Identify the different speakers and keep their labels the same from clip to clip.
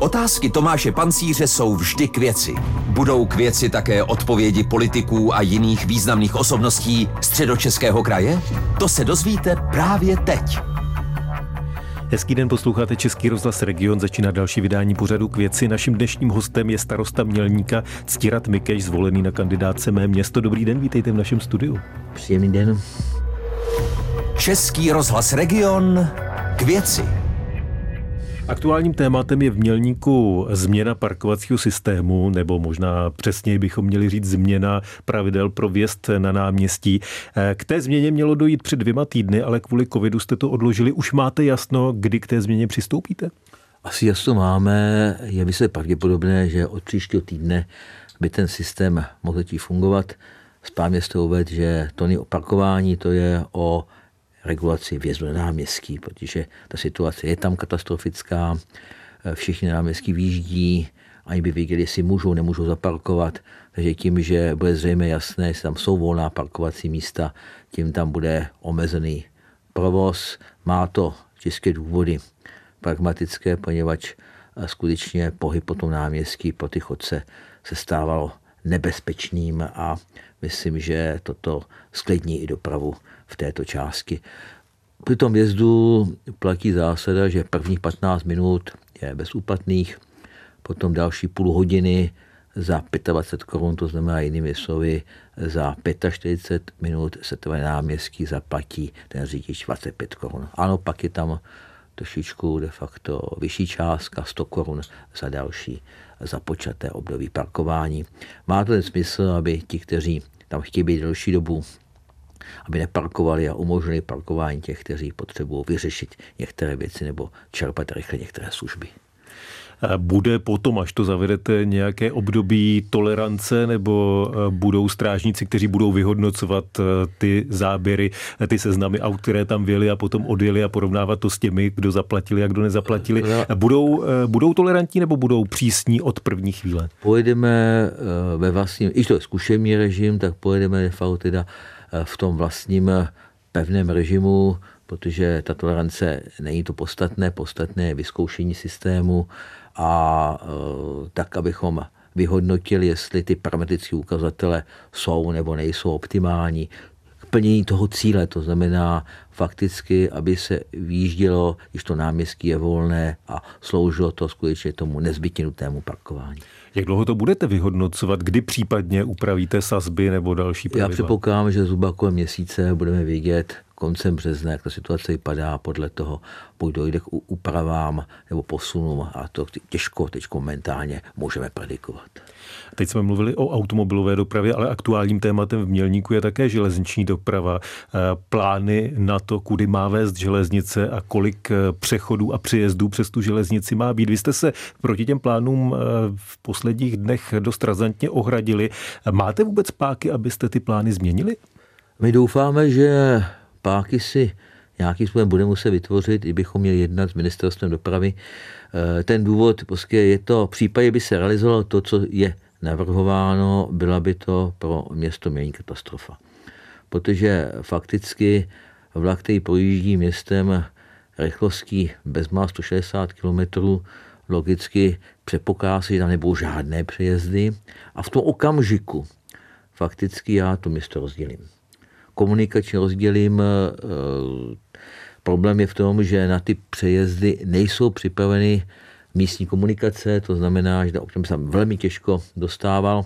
Speaker 1: Otázky Tomáše Pancíře jsou vždy k věci. Budou k věci také odpovědi politiků a jiných významných osobností středočeského kraje? To se dozvíte právě teď.
Speaker 2: Hezký den, posloucháte Český rozhlas Region, začíná další vydání pořadu k věci. Naším dnešním hostem je starosta Mělníka Ctirat Mikeš, zvolený na kandidátce Mé město. Dobrý den, vítejte v našem studiu.
Speaker 3: Příjemný den.
Speaker 1: Český rozhlas Region k věci.
Speaker 2: Aktuálním tématem je v Mělníku změna parkovacího systému, nebo možná přesněji bychom měli říct změna pravidel pro vjezd na náměstí. K té změně mělo dojít před dvěma týdny, ale kvůli covidu jste to odložili. Už máte jasno, kdy k té změně přistoupíte?
Speaker 3: Asi jasno máme. Je by se pravděpodobné, že od příštího týdne by ten systém mohl začít fungovat. Správně jste uvedl, že to není o parkování, to je o regulaci vjezdu na náměstí, protože ta situace je tam katastrofická, všichni na náměstí výjíždí, ani by věděli, jestli můžou, nemůžou zaparkovat. Takže tím, že bude zřejmě jasné, jestli tam jsou volná parkovací místa, tím tam bude omezený provoz. Má to české důvody pragmatické, poněvadž skutečně pohyb po tom náměstí pro ty chodce se stávalo nebezpečným a myslím, že toto sklidní i dopravu v této části. Při tom jezdu platí zásada, že prvních 15 minut je bezúplatných, potom další půl hodiny za 25 korun, to znamená jinými slovy, za 45 minut se tvoje náměstí zaplatí ten řidič 25 korun. Ano, pak je tam trošičku de facto vyšší částka, 100 korun za další započaté období parkování. Má to ten smysl, aby ti, kteří tam chtějí být delší dobu, aby neparkovali a umožnili parkování těch, kteří potřebují vyřešit některé věci nebo čerpat rychle některé služby.
Speaker 2: Bude potom, až to zavedete, nějaké období tolerance nebo eh, budou strážníci, kteří budou vyhodnocovat eh, ty záběry, eh, ty seznamy aut, které tam věli a potom odjeli a porovnávat to s těmi, kdo zaplatili a kdo nezaplatili. Budou, budou tolerantní nebo budou přísní od první chvíle?
Speaker 3: Pojedeme ve vlastním, i to je zkušený režim, tak pojedeme de facto teda v tom vlastním pevném režimu, protože ta tolerance není to podstatné, podstatné je vyzkoušení systému a e, tak, abychom vyhodnotili, jestli ty parametrické ukazatele jsou nebo nejsou optimální plnění toho cíle, to znamená fakticky, aby se výjíždělo, když to náměstí je volné a sloužilo to skutečně tomu nezbytně nutnému parkování.
Speaker 2: Jak dlouho to budete vyhodnocovat? Kdy případně upravíte sazby nebo další pravidla?
Speaker 3: Já předpokládám, že zhruba kolem měsíce budeme vědět, koncem března, jak ta situace vypadá, podle toho buď dojde k úpravám nebo posunům a to těžko teď momentálně můžeme predikovat.
Speaker 2: Teď jsme mluvili o automobilové dopravě, ale aktuálním tématem v Mělníku je také železniční doprava. Eh, plány na to, kudy má vést železnice a kolik eh, přechodů a přejezdů přes tu železnici má být. Vy jste se proti těm plánům eh, v posledních dnech dost razantně ohradili. Máte vůbec páky, abyste ty plány změnili?
Speaker 3: My doufáme, že páky si nějakým způsobem bude muset vytvořit, i bychom měli jednat s ministerstvem dopravy. Eh, ten důvod prostě je to, v případě by se realizovalo to, co je navrhováno, byla by to pro město méně katastrofa. Protože fakticky vlak, který projíždí městem rychlostí bezmála 160 km, logicky předpokládá se, že tam nebudou žádné přejezdy a v tom okamžiku fakticky já to město rozdělím komunikačně rozdělím. Eh, problém je v tom, že na ty přejezdy nejsou připraveny místní komunikace, to znamená, že k jsem velmi těžko dostával.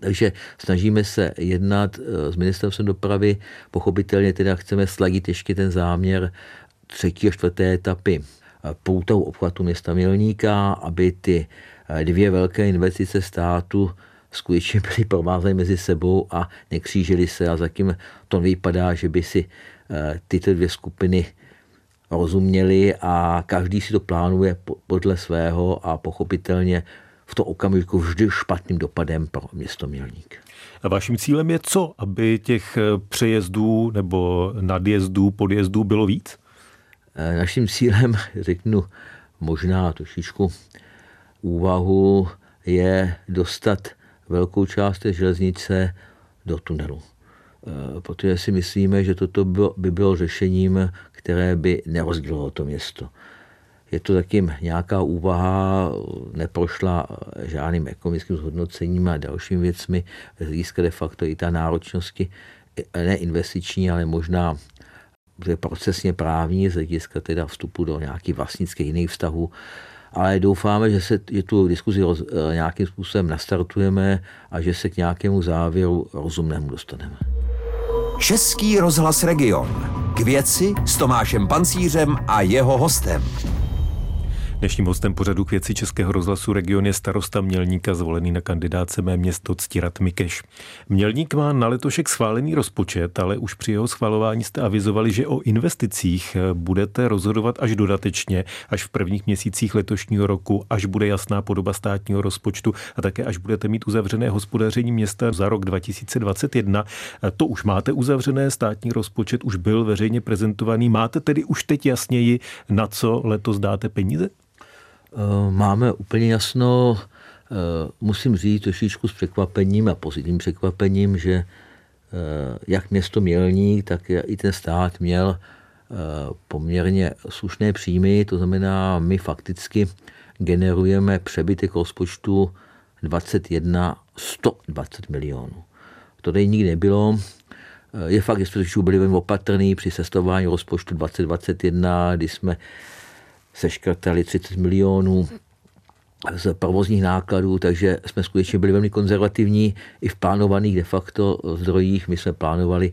Speaker 3: Takže snažíme se jednat eh, s ministerstvem dopravy, pochopitelně teda chceme sladit ještě ten záměr třetí a čtvrté etapy eh, poutou obchvatu města Milníka, aby ty dvě velké investice státu skutečně byli provázány mezi sebou a nekřížili se a zatím to vypadá, že by si eh, tyto dvě skupiny rozuměli a každý si to plánuje podle svého a pochopitelně v to okamžiku vždy špatným dopadem pro město Mělník.
Speaker 2: A vaším cílem je co, aby těch eh, přejezdů nebo nadjezdů, podjezdů bylo víc?
Speaker 3: Eh, naším cílem, řeknu možná trošičku úvahu, je dostat velkou část té železnice do tunelu. E, protože si myslíme, že toto by bylo řešením, které by nerozdělilo to město. je to zatím nějaká úvaha, neprošla žádným ekonomickým zhodnocením a dalšími věcmi, získá de facto i ta náročnosti, ne investiční, ale možná procesně právní, z hlediska teda vstupu do nějakých vlastnických jiných vztahů, ale doufáme, že, se, že tu diskuzi roz, nějakým způsobem nastartujeme a že se k nějakému závěru rozumnému dostaneme.
Speaker 1: Český rozhlas Region. K věci s Tomášem Pancířem a jeho hostem.
Speaker 2: Dnešním hostem pořadu k věci Českého rozhlasu region je starosta Mělníka zvolený na kandidáce mé město Ctirat Mikeš. Mělník má na letošek schválený rozpočet, ale už při jeho schvalování jste avizovali, že o investicích budete rozhodovat až dodatečně, až v prvních měsících letošního roku, až bude jasná podoba státního rozpočtu a také až budete mít uzavřené hospodaření města za rok 2021. To už máte uzavřené, státní rozpočet už byl veřejně prezentovaný. Máte tedy už teď jasněji, na co letos dáte peníze?
Speaker 3: Eh, máme úplně jasno, eh, musím říct trošičku s překvapením a pozitivním překvapením, že eh, jak město Mělník, tak i ten stát měl poměrně slušné příjmy, to znamená, my fakticky generujeme přebytek rozpočtu 21 120 milionů. To tady nikdy nebylo. Je fakt, že jsme byli velmi opatrní při sestavování rozpočtu 2021, kdy jsme seškrtali 30 milionů z provozních nákladů, takže jsme skutečně byli velmi konzervativní i v plánovaných de facto zdrojích. My jsme plánovali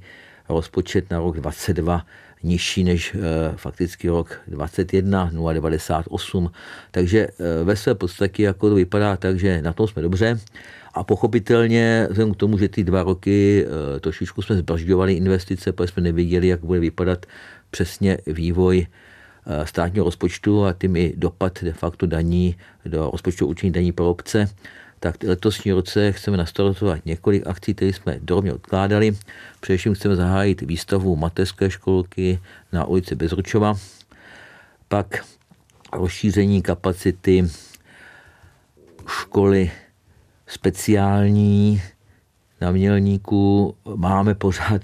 Speaker 3: rozpočet na rok 22 nižší než e, fakticky rok 21, 0,98. Takže e, ve své podstatě jako to vypadá tak, že na tom jsme dobře. A pochopitelně, vzhledem k tomu, že ty dva roky e, trošičku jsme zbržďovali investice, protože jsme nevěděli, jak bude vypadat přesně vývoj Eh, státního rozpočtu a tím i dopad de facto daní do rozpočtu učení daní pro obce, tak letosní roce chceme nastartovat několik akcí, které jsme drobně odkládali. Především chceme zahájit výstavu mateřské školky na ulici Bezručova, pak rozšíření kapacity školy speciální na Mělníku. Máme pořád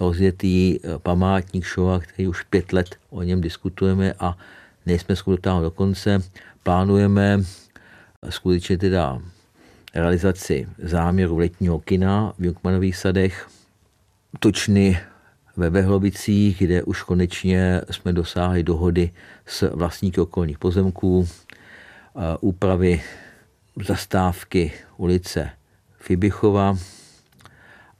Speaker 3: rozjetý eh, památník Shoah, který už pět let o něm diskutujeme a nejsme schopni dotáhnout do konce. Plánujeme eh, skutečně teda realizaci záměru letního kina v Junkmanových sadech, točny ve Vehlovicích, kde už konečně jsme dosáhli dohody s vlastníky okolních pozemků, eh, úpravy zastávky ulice Fibichova,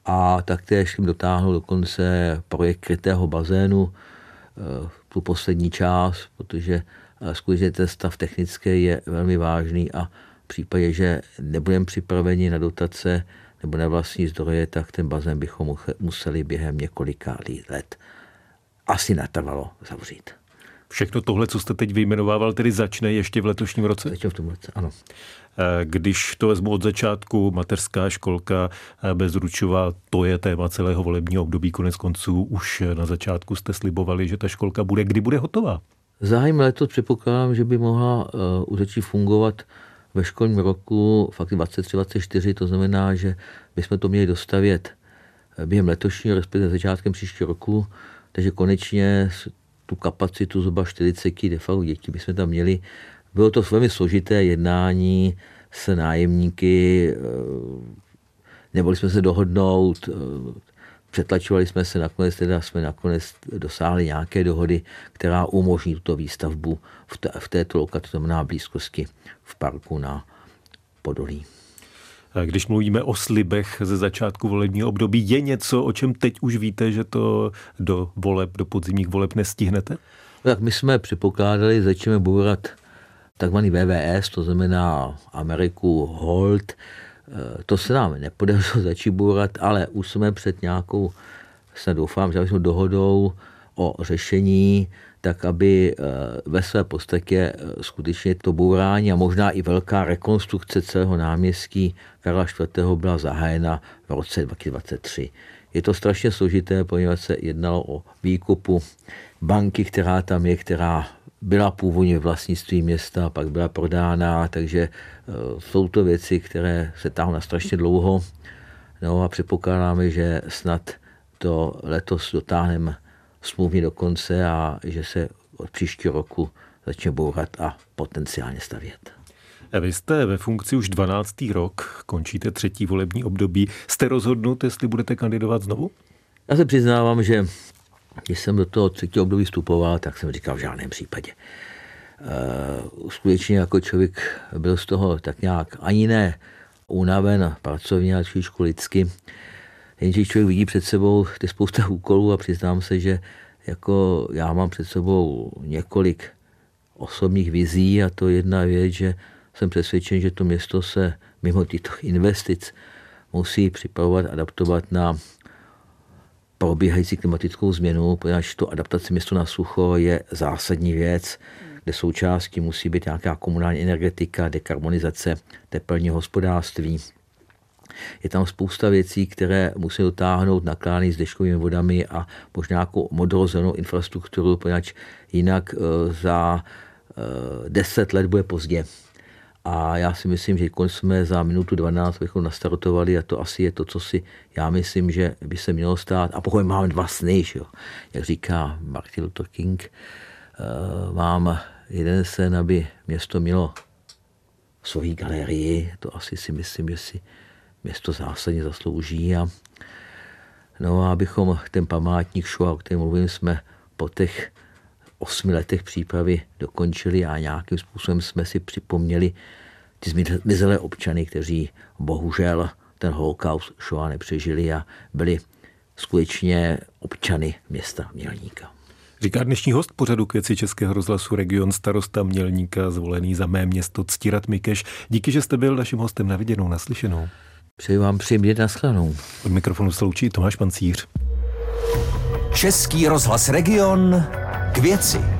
Speaker 3: a taktéž jim dotáhnout dokonce projekt krytého bazénu, eh, tu poslední část, protože eh, skutečně ten stav technický je velmi vážný a v případě, že nebudeme připraveni na dotace nebo na vlastní zdroje, tak ten bazén bychom museli během několika let asi natrvalo zavřít.
Speaker 2: Všechno tohle, co jste teď vyjmenovával, tedy začne ještě v letošním roce?
Speaker 3: Začne v tom roce, ano.
Speaker 2: Eh, když to vezmu od začátku, mateřská školka eh, Bezručová, to je téma celého volebního období. Konec konců už na začátku jste slibovali, že ta školka bude. Kdy bude hotová?
Speaker 3: Zájem letos předpokládám, že by mohla začít fungovat ve školním roku fakt 23-24, to znamená, že bychom to měli dostavět během letošního, respektive začátkem příštího roku, takže konečně tu kapacitu zhruba 40 de facto dětí bychom tam měli. Bylo to velmi složité jednání s nájemníky, eh, neboli jsme se dohodnout, eh, přetlačovali jsme se, nakonec teda jsme nakonec dosáhli nějaké dohody, která umožní tuto výstavbu v, v této lokaci, to znamená blízkosti v parku na Podolí.
Speaker 2: Když mluvíme o slibech ze začátku volebního období, je něco, o čem teď už víte, že to do voleb, do podzimních voleb nestihnete?
Speaker 3: No tak my jsme předpokládali, začneme bourat takzvaný VVS, to znamená Ameriku Hold. To se nám nepodařilo začít bourat, ale už jsme před nějakou, se doufám, že jsme dohodou o řešení tak aby eh, ve své podstatě eh, skutečně to bourání a možná i velká rekonstrukce celého náměstí Karla IV. byla zahájena v roce 2023. Je to strašně složité, poněvadž se jednalo o výkupu banky, která tam je, která byla původně vlastnictví města, pak byla prodána, takže eh, jsou to věci, které se táhnou na strašně dlouho. No a předpokládáme, že snad to letos dotáhneme smluvně do konce a že se od příštího roku začne bourat a potenciálně stavět.
Speaker 2: Vy jste ve funkci už 12. rok, končíte třetí volební období. Jste rozhodnut, jestli budete kandidovat znovu?
Speaker 3: Já se přiznávám, že když jsem do toho třetího období vstupoval, tak jsem říkal v žádném případě. Uh, skutečně jako člověk byl z toho tak nějak ani ne unaven pracovně, ale trošičku lidsky. Jenže člověk vidí před sebou ty spousta úkolů a přiznám se, že jako já mám před sebou několik osobních vizí a to jedna věc, že jsem přesvědčen, že to město se mimo těchto investic musí připravovat, adaptovat na probíhající klimatickou změnu, protože to adaptace město na sucho je zásadní věc, kde součástí musí být nějaká komunální energetika, dekarbonizace, teplní hospodářství. Je tam spousta věcí, které musí dotáhnout nakládání s deškovými vodami a možná nějakou modrozelenou infrastrukturu, protože jinak eh, za eh, deset let bude pozdě. A já si myslím, že když jsme za minutu 12 bychom nastartovali a to asi je to, co si já myslím, že by se mělo stát. A pokud máme dva sny, že jo, jak říká Martin Luther King, uh, mám jeden sen, aby město mělo svoji galerii, to asi si myslím, že si město zásadně zaslouží. A, no a abychom ten památník show, o kterém mluvím, jsme po těch osmi letech přípravy dokončili a nějakým způsobem jsme si připomněli ty zmizelé občany, kteří bohužel ten holokaust Shoah nepřežili a byli skutečně občany města Mělníka.
Speaker 2: Říká dnešní host pořadu k věci Českého rozhlasu Region starosta Mělníka, zvolený za mé město Ctirat Mikeš. Díky, že jste byl naším hostem na viděnou, naslyšenou.
Speaker 3: Přeji vám příjemně naschledanou.
Speaker 2: Od mikrofonu sloučí Tomáš Pancíř.
Speaker 1: Český rozhlas Region k věci.